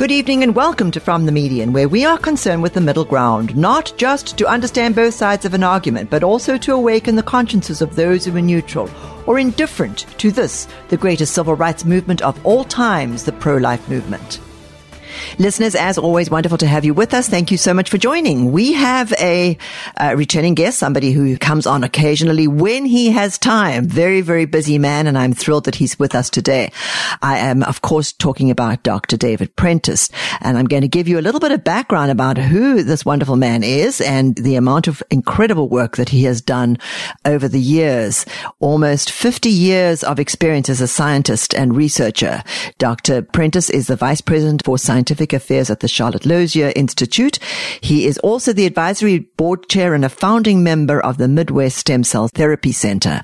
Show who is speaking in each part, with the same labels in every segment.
Speaker 1: Good evening and welcome to From the Median, where we are concerned with the middle ground, not just to understand both sides of an argument, but also to awaken the consciences of those who are neutral or indifferent to this, the greatest civil rights movement of all times, the pro life movement. Listeners, as always, wonderful to have you with us. Thank you so much for joining. We have a, a returning guest, somebody who comes on occasionally when he has time. Very, very busy man, and I'm thrilled that he's with us today. I am, of course, talking about Dr. David Prentice, and I'm going to give you a little bit of background about who this wonderful man is and the amount of incredible work that he has done over the years. Almost 50 years of experience as a scientist and researcher. Dr. Prentice is the Vice President for Scientific Scientific Affairs at the Charlotte Lozier Institute. He is also the advisory board chair and a founding member of the Midwest Stem Cell Therapy Center.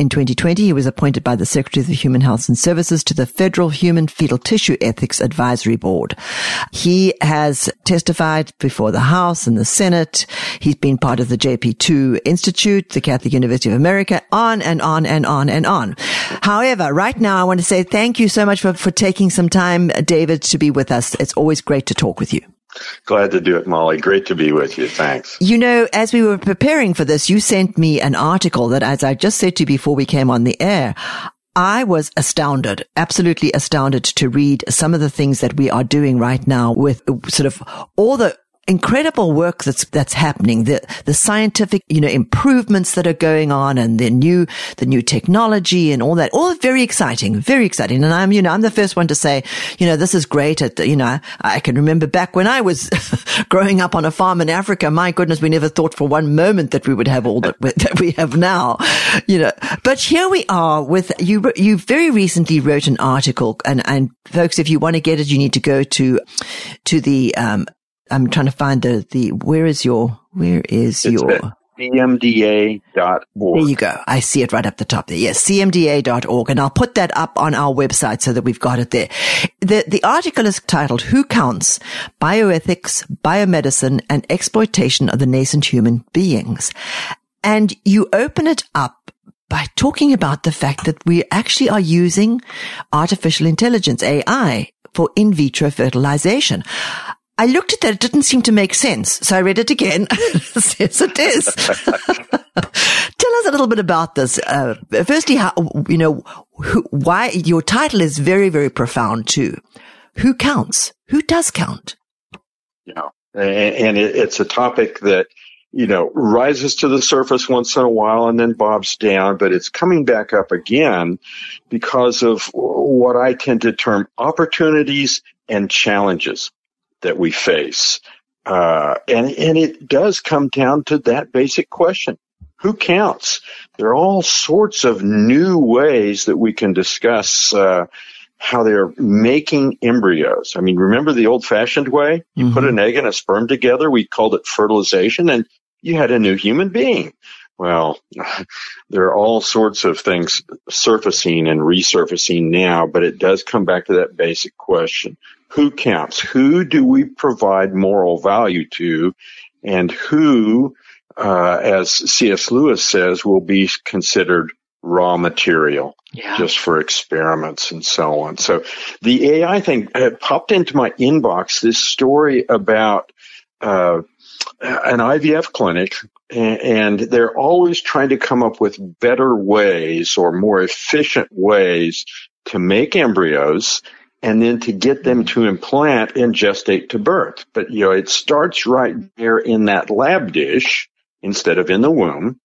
Speaker 1: In 2020, he was appointed by the Secretary of Human Health and Services to the Federal Human Fetal Tissue Ethics Advisory Board. He has testified before the House and the Senate. He's been part of the JP2 Institute, the Catholic University of America, on and on and on and on. However, right now I want to say thank you so much for, for taking some time, David, to be with us. It's always great to talk with you.
Speaker 2: Glad to do it, Molly. Great to be with you. Thanks.
Speaker 1: You know, as we were preparing for this, you sent me an article that, as I just said to you before we came on the air, I was astounded, absolutely astounded to read some of the things that we are doing right now with sort of all the incredible work that's that's happening. The the scientific you know improvements that are going on and the new the new technology and all that all very exciting very exciting. And I'm you know I'm the first one to say you know this is great at you know I can remember back when I was growing up on a farm in Africa. My goodness we never thought for one moment that we would have all that, that we have now you know. But here we are with you you very recently wrote an article and and folks if you want to get it you need to go to to the um, I'm trying to find the, the, where is your, where is
Speaker 2: it's
Speaker 1: your,
Speaker 2: cmda.org.
Speaker 1: There you go. I see it right up the top there. Yes, cmda.org. And I'll put that up on our website so that we've got it there. The, the article is titled, Who Counts? Bioethics, Biomedicine, and Exploitation of the Nascent Human Beings. And you open it up by talking about the fact that we actually are using artificial intelligence, AI, for in vitro fertilization. I looked at that. It didn't seem to make sense. So I read it again. yes, it is. Tell us a little bit about this. Uh, firstly, how, you know, who, why your title is very, very profound too. Who counts? Who does count?
Speaker 2: Yeah. And it's a topic that, you know, rises to the surface once in a while and then bobs down, but it's coming back up again because of what I tend to term opportunities and challenges that we face. Uh, and, and it does come down to that basic question. Who counts? There are all sorts of new ways that we can discuss, uh, how they're making embryos. I mean, remember the old fashioned way? You mm-hmm. put an egg and a sperm together. We called it fertilization and you had a new human being. Well, there are all sorts of things surfacing and resurfacing now, but it does come back to that basic question who counts? Who do we provide moral value to? And who, uh, as C.S. Lewis says, will be considered raw material yeah. just for experiments and so on. So the AI thing uh, popped into my inbox this story about uh, an IVF clinic and they're always trying to come up with better ways or more efficient ways to make embryos and then to get them to implant and gestate to birth. But, you know, it starts right there in that lab dish instead of in the womb.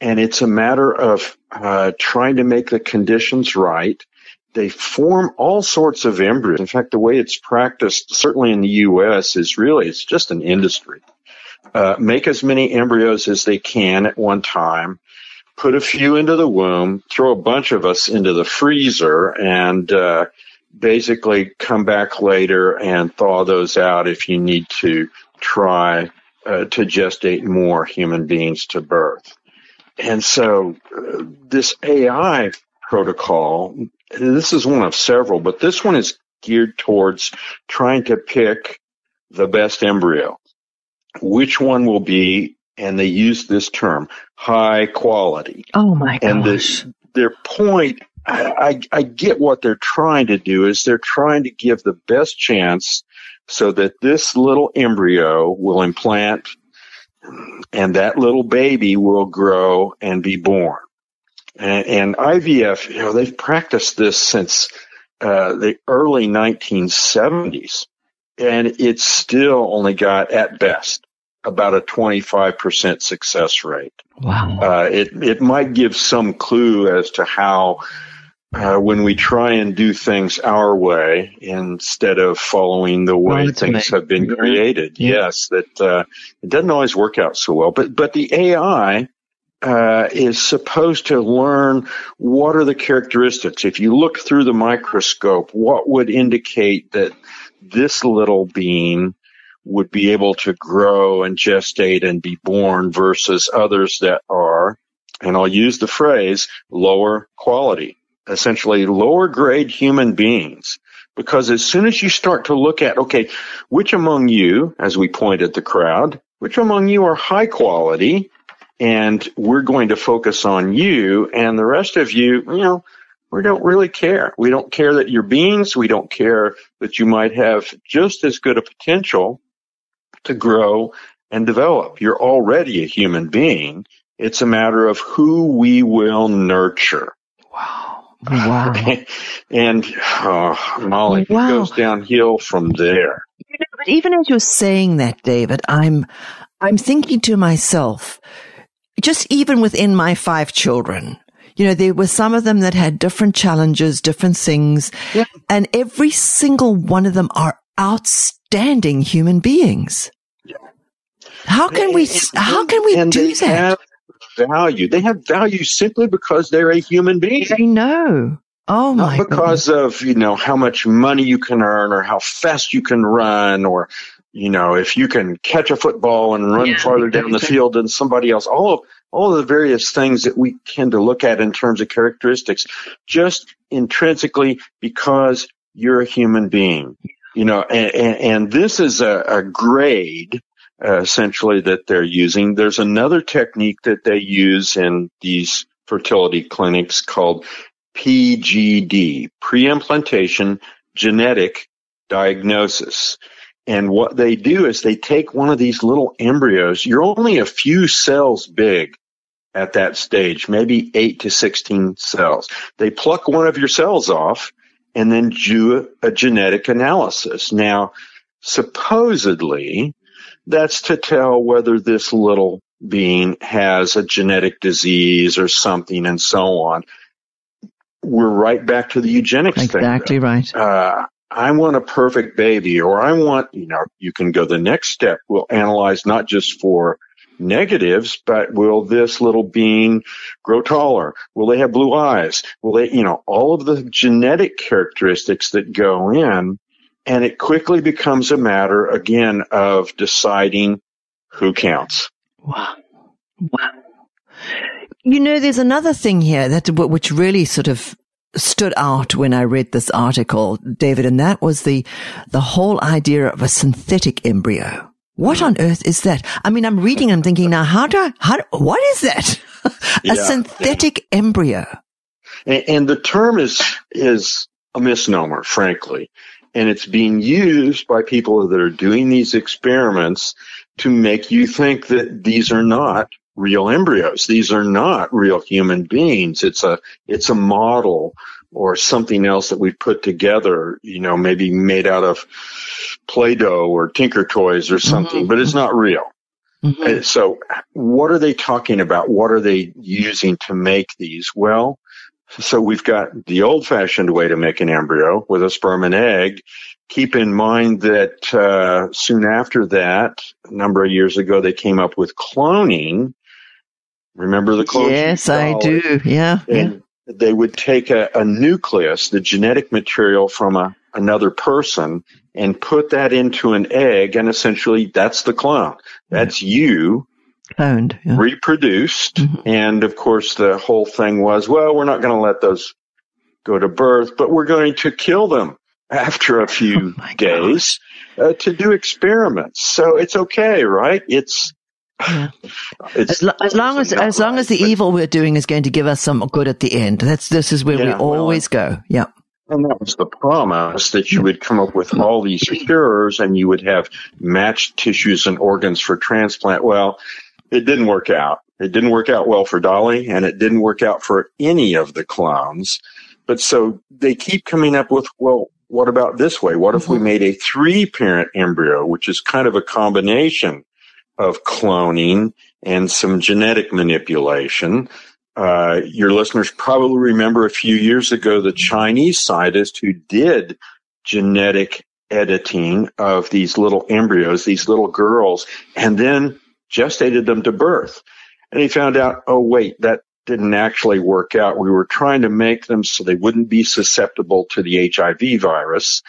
Speaker 2: And it's a matter of uh, trying to make the conditions right. They form all sorts of embryos. In fact, the way it's practiced, certainly in the U.S., is really, it's just an industry. Uh, make as many embryos as they can at one time, put a few into the womb, throw a bunch of us into the freezer, and uh, basically come back later and thaw those out if you need to try uh, to gestate more human beings to birth. And so uh, this AI protocol, this is one of several, but this one is geared towards trying to pick the best embryo. Which one will be, and they use this term, high quality.
Speaker 1: Oh my gosh.
Speaker 2: And this, their point, I, I, I get what they're trying to do is they're trying to give the best chance so that this little embryo will implant and that little baby will grow and be born. And, and IVF, you know, they've practiced this since uh, the early 1970s, and it's still only got at best about a 25% success rate.
Speaker 1: Wow.
Speaker 2: Uh, it it might give some clue as to how uh, when we try and do things our way instead of following the way
Speaker 1: Right,
Speaker 2: things have been
Speaker 1: Mhm.
Speaker 2: created.
Speaker 1: Yeah.
Speaker 2: Yes, that uh, it doesn't always work out so well. But but the AI uh, is supposed to learn what are the characteristics. If you look through the microscope, what would indicate that this little being would be able to grow and gestate and be born versus others that are, and I'll use the phrase, lower quality, essentially lower grade human beings. Because as soon as you start to look at, okay, which among you, as we point at the crowd, which among you are high quality, and we're going to focus on you, and the rest of you, you know, we don't really care. We don't care that you're beings. We don't care that you might have just as good a potential to grow and develop. You're already a human being. It's a matter of who we will nurture.
Speaker 1: Wow. Wow.
Speaker 2: and oh, Molly,
Speaker 1: Wow.
Speaker 2: it goes downhill from there.
Speaker 1: You know, but even as you're saying that, David, I'm, I'm thinking to myself, just even within my five children, you know, there were some of them that had different challenges, different things,
Speaker 2: Yeah.
Speaker 1: and every single one of them are outstanding human beings. How can we,
Speaker 2: And-
Speaker 1: how can we do
Speaker 2: they
Speaker 1: that?
Speaker 2: Have value. They have value simply because they're a human being.
Speaker 1: I know. Oh my
Speaker 2: Not because of, you know, how much money you can earn or how fast you can run or, you know, if you can catch a football and run
Speaker 1: Yeah,
Speaker 2: farther down the field than somebody else. All of, all the various things that we tend to look at in terms of characteristics, just intrinsically because you're a human being, you know, and, and, and this is a, a grade uh, essentially that they're using. There's another technique that they use in these fertility clinics called PGD, pre-implantation genetic diagnosis. And what they do is they take one of these little embryos. You're only a few cells big at that stage, maybe eight to 16 cells. They pluck one of your cells off and then do a genetic analysis. Now, supposedly, that's to tell whether this little being has a genetic disease or something and so on. We're right back to the eugenics thing.
Speaker 1: Exactly right.
Speaker 2: Uh, I want a perfect baby or I want, you know, you can go the next step. We'll analyze not just for negatives, but will this little being grow taller? Will they have blue eyes? Will they, you know, all of the genetic characteristics that go in and it quickly becomes a matter again of deciding who counts.
Speaker 1: Wow. Wow. You know, there's another thing here that which really sort of stood out when I read this article, David, and that was the the whole idea of a synthetic embryo. What on earth is that? I mean, I'm reading and thinking now, how do I, how, do- what is that? a
Speaker 2: Yeah.
Speaker 1: synthetic embryo.
Speaker 2: And, and the term is is a misnomer, frankly, and it's being used by people that are doing these experiments to make you think that these are not real embryos. These are not real human beings. It's a it's a model or something else that we've put together, you know, maybe made out of Play-Doh or Tinker Toys or something,
Speaker 1: Mhm.
Speaker 2: but it's not real.
Speaker 1: Mhm.
Speaker 2: Uh, So, what are they talking about? What are they using to make these? Well, so we've got the old fashioned way to make an embryo with a sperm and egg. Keep in mind that uh, soon after that, a number of years ago, they came up with cloning. Remember the cloning?
Speaker 1: Yes, I do. Yeah. yeah.
Speaker 2: They would take a, a nucleus, the genetic material from a, another person, and put that into an egg, and essentially that's the clone. That's you
Speaker 1: Cloned. Yeah.
Speaker 2: reproduced.
Speaker 1: Mhm.
Speaker 2: And of course, the whole thing was, well, we're not going to let those go to birth, but we're going to kill them after a few
Speaker 1: Oh
Speaker 2: days uh, to do experiments. So it's okay, right? It's,
Speaker 1: Yeah. As, lo- as long as as long as the evil we're doing is going to give us some good at the end. That's this is where we
Speaker 2: Yeah, well,
Speaker 1: always go. Yeah.
Speaker 2: And that was the promise that you would come up with all these cures and you would have matched tissues and organs for transplant. Well, it didn't work out. It didn't work out well for Dolly and it didn't work out for any of the clones. But so they keep coming up with, well, what about this way? What if we mm-hmm. made a three parent embryo, which is kind of a combination of cloning and some genetic manipulation? Uh, your listeners probably remember a few years ago the Chinese scientist who did genetic editing of these little embryos, these little girls, and then gestated them to birth. And he found out, oh wait, that didn't actually work out. We were trying to make them so they wouldn't be susceptible to the HIV virus,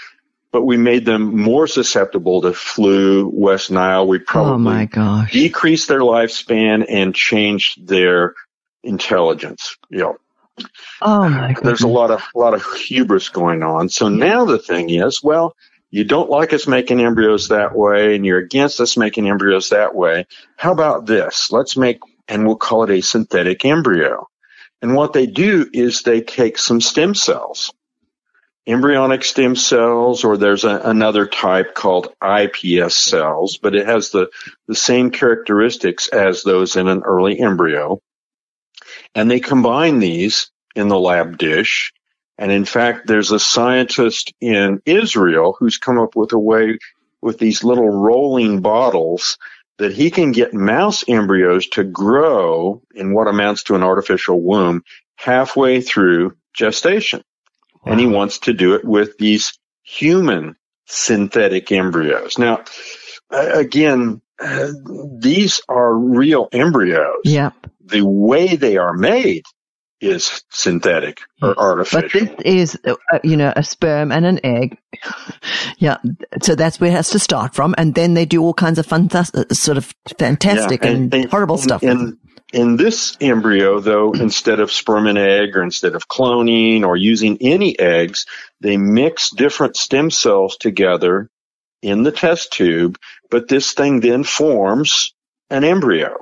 Speaker 2: but we made them more susceptible to flu, West Nile. We probably
Speaker 1: oh my gosh.
Speaker 2: decreased their lifespan and changed their intelligence. You know,
Speaker 1: Oh my goodness.
Speaker 2: there's a lot of a lot of hubris going on. So now the thing is, well, you don't like us making embryos that way, and you're against us making embryos that way. How about this? Let's make, and we'll call it a synthetic embryo. And what they do is they take some stem cells, embryonic stem cells, or there's a, another type called iPS cells, but it has the, the same characteristics as those in an early embryo. And they combine these in the lab dish. And in fact, there's a scientist in Israel who's come up with a way with these little rolling bottles that he can get mouse embryos to grow in what amounts to an artificial womb halfway through gestation. And he wants to do it with these human synthetic embryos. Now, uh, again, uh, these are real embryos.
Speaker 1: Yep.
Speaker 2: The way they are made is synthetic or artificial.
Speaker 1: But this is, uh, you know, a sperm and an egg. yeah. So that's where it has to start from. And then they do all kinds of fun, sort of fantastic
Speaker 2: Yeah,
Speaker 1: and, horrible
Speaker 2: in-
Speaker 1: stuff.
Speaker 2: In, in this embryo, though, instead of sperm and egg or instead of cloning or using any eggs, they mix different stem cells together in the test tube, but this thing then forms an embryo.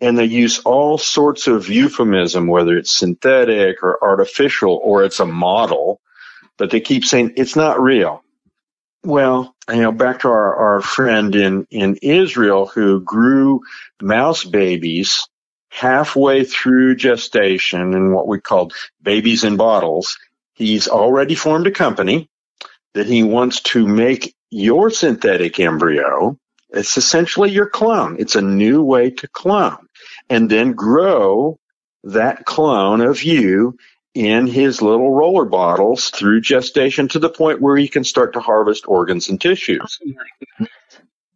Speaker 2: And they use all sorts of euphemism, whether it's synthetic or artificial or it's a model, but they keep saying it's not real. Well, you know, back to our, our friend in, in Israel who grew mouse babies halfway through gestation and what we called babies in bottles. He's already formed a company that he wants to make your synthetic embryo. It's essentially your clone. It's a new way to clone and then grow that clone of you in his little roller bottles through gestation to the point where he can start to harvest organs and tissues.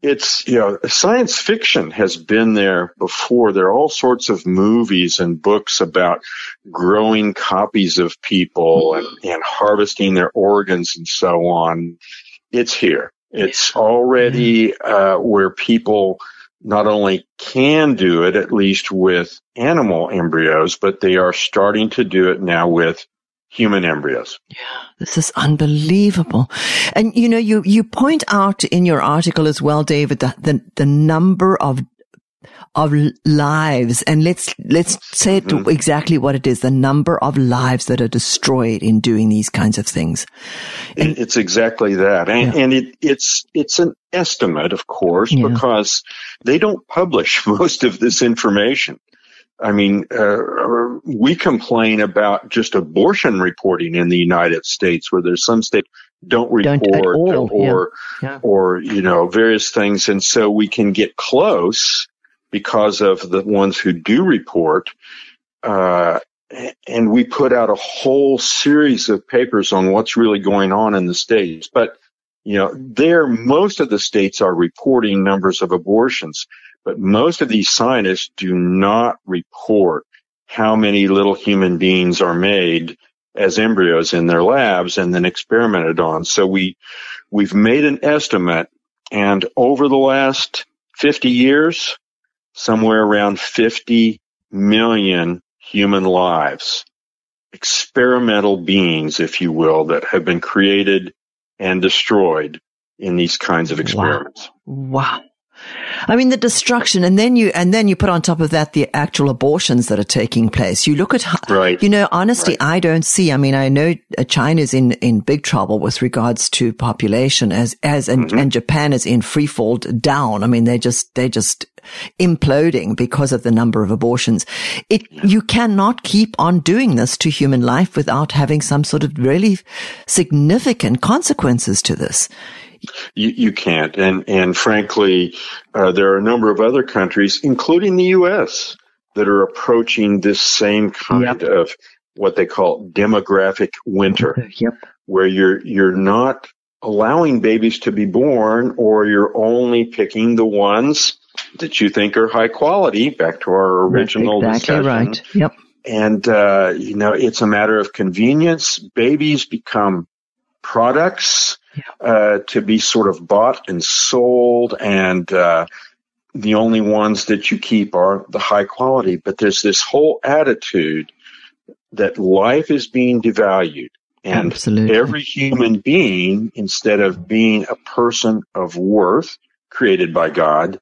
Speaker 2: It's, you know, science fiction has been there before. There are all sorts of movies and books about growing copies of people and, and harvesting their organs and so on. It's here. It's already uh, where people not only can do it, at least with animal embryos, but they are starting to do it now with human embryos.
Speaker 1: Yeah, this is unbelievable. And you know, you, you point out in your article as well, David, the, the, the number of of lives and let's let's say it
Speaker 2: Mm-hmm.
Speaker 1: exactly what it is the number of lives that are destroyed in doing these kinds of things
Speaker 2: It- it's exactly that, and, and it, it's it's an estimate, of course,
Speaker 1: Yeah.
Speaker 2: because they don't publish most of this information. I mean, uh, we complain about just abortion reporting in the United States, where there's some states don't
Speaker 1: Don't
Speaker 2: report
Speaker 1: all,
Speaker 2: or
Speaker 1: yeah.
Speaker 2: or you know various things, and so we can get close because of the ones who do report. Uh, and we put out a whole series of papers on what's really going on in the states. But, you know, there, most of the states are reporting numbers of abortions, but most of these scientists do not report how many little human beings are made as embryos in their labs and then experimented on. So we, we've made an estimate and over the last 50 years, somewhere around 50 million human lives, experimental beings, if you will, that have been created and destroyed in these kinds of experiments.
Speaker 1: Wow. wow. I mean, the destruction, and then you, and then you put on top of that the actual abortions that are taking place. You look at, right. you know, honestly, right. I don't see, I mean, I know uh, China's in, in big trouble with regards to population as, as, and, mm-hmm. and Japan is in free fall down. I mean, they just, they just imploding because of the number of abortions. It, you cannot keep on doing this to human life without having some sort of really significant consequences to this.
Speaker 2: You, you can't. And, and frankly, uh, there are a number of other countries, including the U.S., that are approaching this same kind yep. of what they call demographic winter,
Speaker 1: yep.
Speaker 2: where you're, you're not allowing babies to be born or you're only picking the ones that you think are high quality back to our original
Speaker 1: That's exactly
Speaker 2: discussion.
Speaker 1: right. Yep.
Speaker 2: And, uh, you know, it's a matter of convenience. Babies become products uh, to be sort of bought and sold, and uh, the only ones that you keep are the high quality. But there's this whole attitude that life is being devalued. And
Speaker 1: Absolutely.
Speaker 2: every human being, instead of being a person of worth created by God,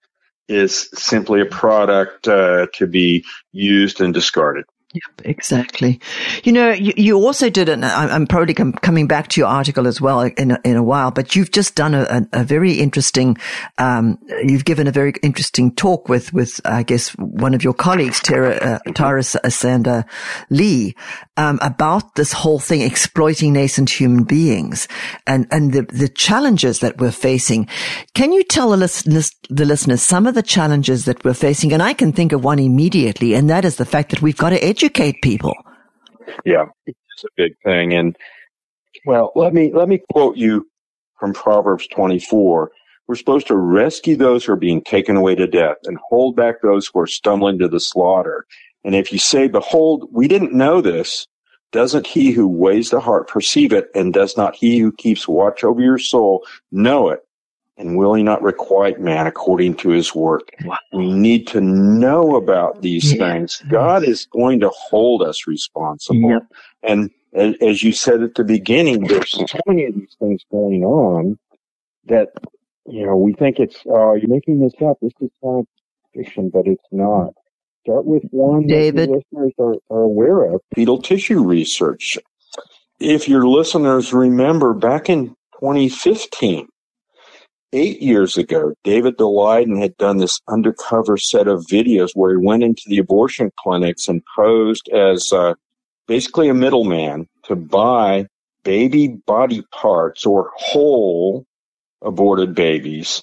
Speaker 2: is simply a product uh, to be used and discarded.
Speaker 1: Yep, exactly. You know, you, you also did it. I'm probably com- coming back to your article as well in a, in a while, but you've just done a, a, a very interesting. Um, you've given a very interesting talk with with I guess one of your colleagues, Tara uh, Tara Sander Lee, um, about this whole thing exploiting nascent human beings and and the the challenges that we're facing. Can you tell the listeners the listeners some of the challenges that we're facing? And I can think of one immediately, and that is the fact that we've got to educate people.
Speaker 2: Yeah, it's a big thing. And well, let me let me quote you from Proverbs 24. We're supposed to rescue those who are being taken away to death and hold back those who are stumbling to the slaughter. And if you say, behold, we didn't know this, doesn't he who weighs the heart perceive it? And does not he who keeps watch over your soul know it? and will he not requite man according to his work? Wow. We need to know about these yeah. things. God is going to hold us responsible. Yep. And as you said at the beginning, there's so many of these things going on that, you know, we think it's, oh, you're making this up. This is science fiction, but it's not. Start with one
Speaker 1: David.
Speaker 2: that listeners are, are aware of, fetal tissue research. If your listeners remember back in 2015, eight years ago, David Daleiden had done this undercover set of videos where he went into the abortion clinics and posed as uh, basically a middleman to buy baby body parts or whole aborted babies.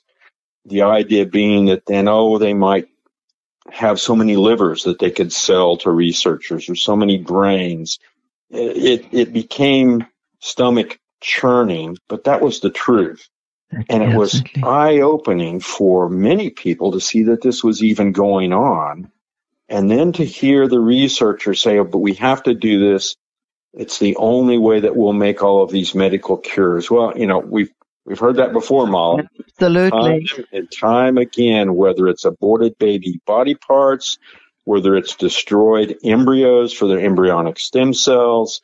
Speaker 2: The idea being that then, oh, they might have so many livers that they could sell to researchers or so many brains. It, it became stomach churning, but that was the truth. And it was eye opening for many people to see that this was even going on. And then to hear the researchers say, oh, but we have to do this. It's the only way that we'll make all of these medical cures. Well, you know, we've, we've heard that before, Molly.
Speaker 1: Absolutely.
Speaker 2: Time and time again, whether it's aborted baby body parts, whether it's destroyed embryos for their embryonic stem cells,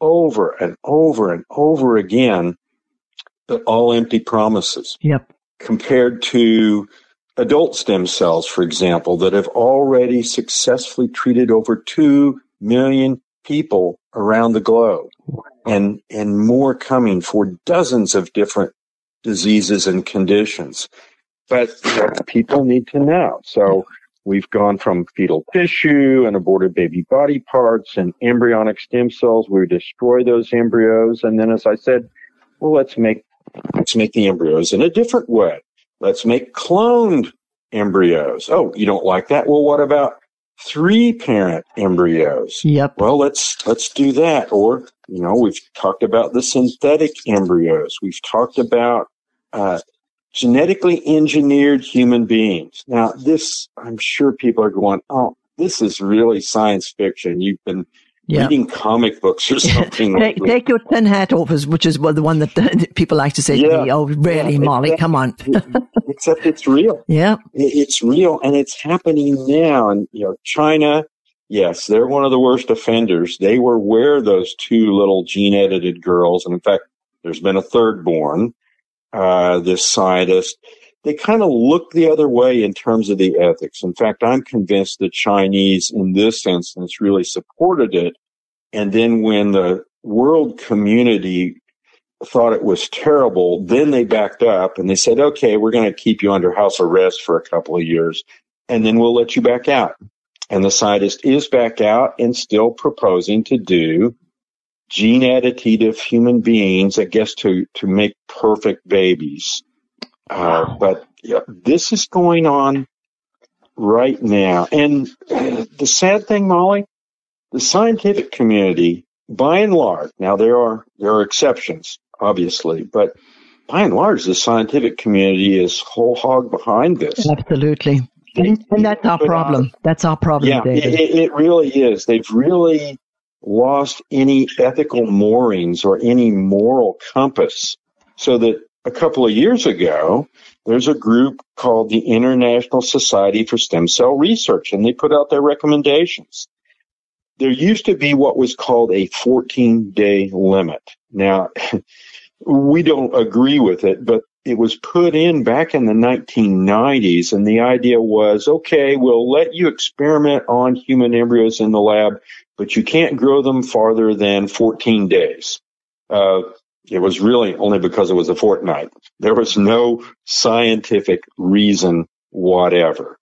Speaker 2: over and over and over again, but all empty promises.
Speaker 1: Yep.
Speaker 2: Compared to adult stem cells, for example, that have already successfully treated over 2 million people around the globe and, and more coming for dozens of different diseases and conditions. But people need to know. So we've gone from fetal tissue and aborted baby body parts and embryonic stem cells. We destroy those embryos. And then, as I said, well, let's make Let's make the embryos in a different way. Let's make cloned embryos. Oh, you don't like that? Well, what about three parent embryos?
Speaker 1: Yep.
Speaker 2: Well, let's, let's do that. Or, you know, we've talked about the synthetic embryos. We've talked about, uh, genetically engineered human beings. Now, this, I'm sure people are going, oh, this is really science fiction. You've been yeah. reading comic books or something.
Speaker 1: take, take, your tin hat off, which is the one that people like to say yeah. to me. Oh, really, yeah, Molly? Except, come on.
Speaker 2: except it's real.
Speaker 1: Yeah,
Speaker 2: it's real, and it's happening now. And you know, China. Yes, they're one of the worst offenders. They were where those two little gene edited girls, and in fact, there's been a third born. Uh, this scientist they kind of look the other way in terms of the ethics. In fact, I'm convinced the Chinese in this instance really supported it. And then when the world community thought it was terrible, then they backed up and they said, okay, we're going to keep you under house arrest for a couple of years and then we'll let you back out. And the scientist is back out and still proposing to do gene edited human beings, I guess, to, to make perfect babies. Uh, but yeah, this is going on right now. And the sad thing, Molly, the scientific community, by and large, now there are there are exceptions, obviously, but by and large, the scientific community is whole hog behind this.
Speaker 1: Absolutely. And, and that's our problem. That's our problem.
Speaker 2: Yeah, it, it really is. They've really lost any ethical moorings or any moral compass so that a couple of years ago, there's a group called the International Society for Stem Cell Research, and they put out their recommendations. There used to be what was called a 14 day limit. Now, we don't agree with it, but it was put in back in the 1990s, and the idea was okay, we'll let you experiment on human embryos in the lab, but you can't grow them farther than 14 days. Uh, it was really only because it was a fortnight. There was no scientific reason whatever.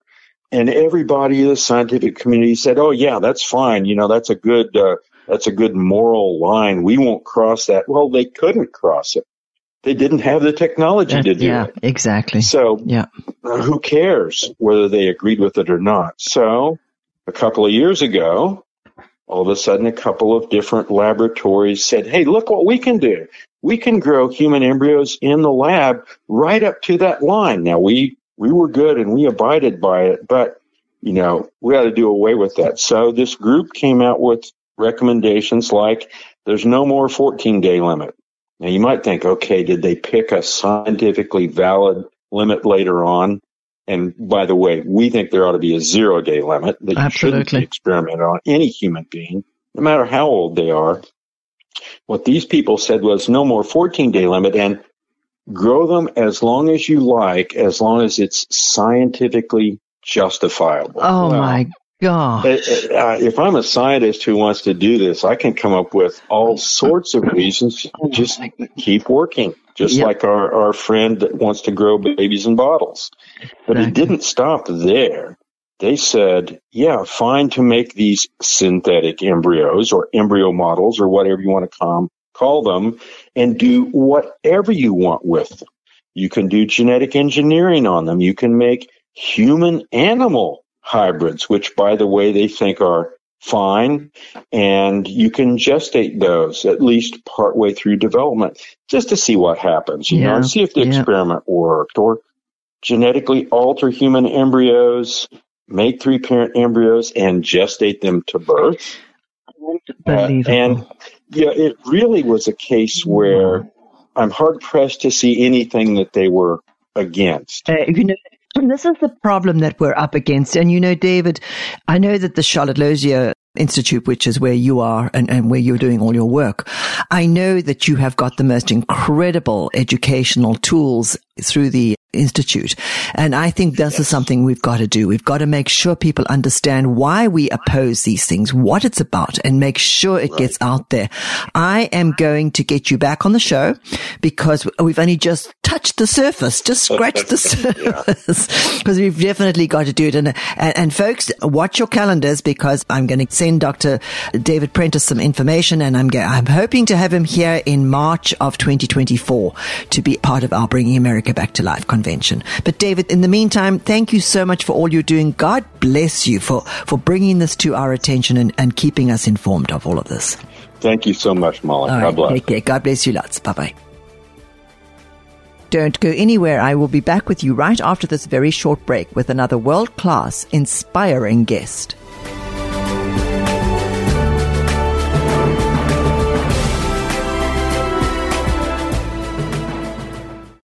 Speaker 2: And everybody in the scientific community said, "Oh yeah, that's fine. You know, that's a good uh, that's a good moral line. We won't cross that." Well, they couldn't cross it. They didn't have the technology to do
Speaker 1: yeah,
Speaker 2: it.
Speaker 1: exactly.
Speaker 2: So,
Speaker 1: yeah.
Speaker 2: Uh, who cares whether they agreed with it or not? So, a couple of years ago, all of a sudden a couple of different laboratories said, Hey, look what we can do we can grow human embryos in the lab right up to that line. Now we, we were good and we abided by it, but you know, we got to do away with that. So this group came out with recommendations like there's no more 14 day limit. Now you might think, okay, did they pick a scientifically valid limit later on? And by the way, we think there ought to be a zero day limit that you Absolutely. shouldn't experiment on any human being, no matter how old they are. What these people said was no more 14 day limit and grow them as long as you like, as long as it's scientifically justifiable.
Speaker 1: Oh well, my God. Uh,
Speaker 2: uh, if I'm a scientist who wants to do this, I can come up with all sorts of reasons. Just keep working. Just yep. like our, our friend that wants to grow babies in bottles. But exactly. it didn't stop there they said, yeah, fine to make these synthetic embryos or embryo models or whatever you want to call, call them and do whatever you want with them. You can do genetic engineering on them. You can make human animal hybrids, which by the way, they think are fine. And you can gestate those at least partway through development just to see what happens, you yeah, know, and see if the yeah. experiment worked or genetically alter human embryos make three parent embryos and gestate them to birth. Uh, and yeah, it really was a case where I'm hard pressed to see anything that they were against.
Speaker 1: Uh, this is the problem that we're up against. And you know, David, I know that the Charlotte Lozier Institute, which is where you are and, and where you're doing all your work. I know that you have got the most incredible educational tools through the Institute. And I think this yes. is something we've got to do. We've got to make sure people understand why we oppose these things, what it's about, and make sure it right. gets out there. I am going to get you back on the show because we've only just touched the surface, just scratched the surface because we've definitely got to do it. And, and, and folks, watch your calendars because I'm going to send Dr. David Prentice some information and I'm, I'm hoping to have him here in March of 2024 to be part of our Bringing America Back to Life convention. But David, in the meantime, thank you so much for all you're doing. God bless you for, for bringing this to our attention and, and keeping us informed of all of this.
Speaker 2: Thank you so much, Molly. God bless.
Speaker 1: Take care. God bless you lots. Bye bye. Don't go anywhere. I will be back with you right after this very short break with another world class, inspiring guest.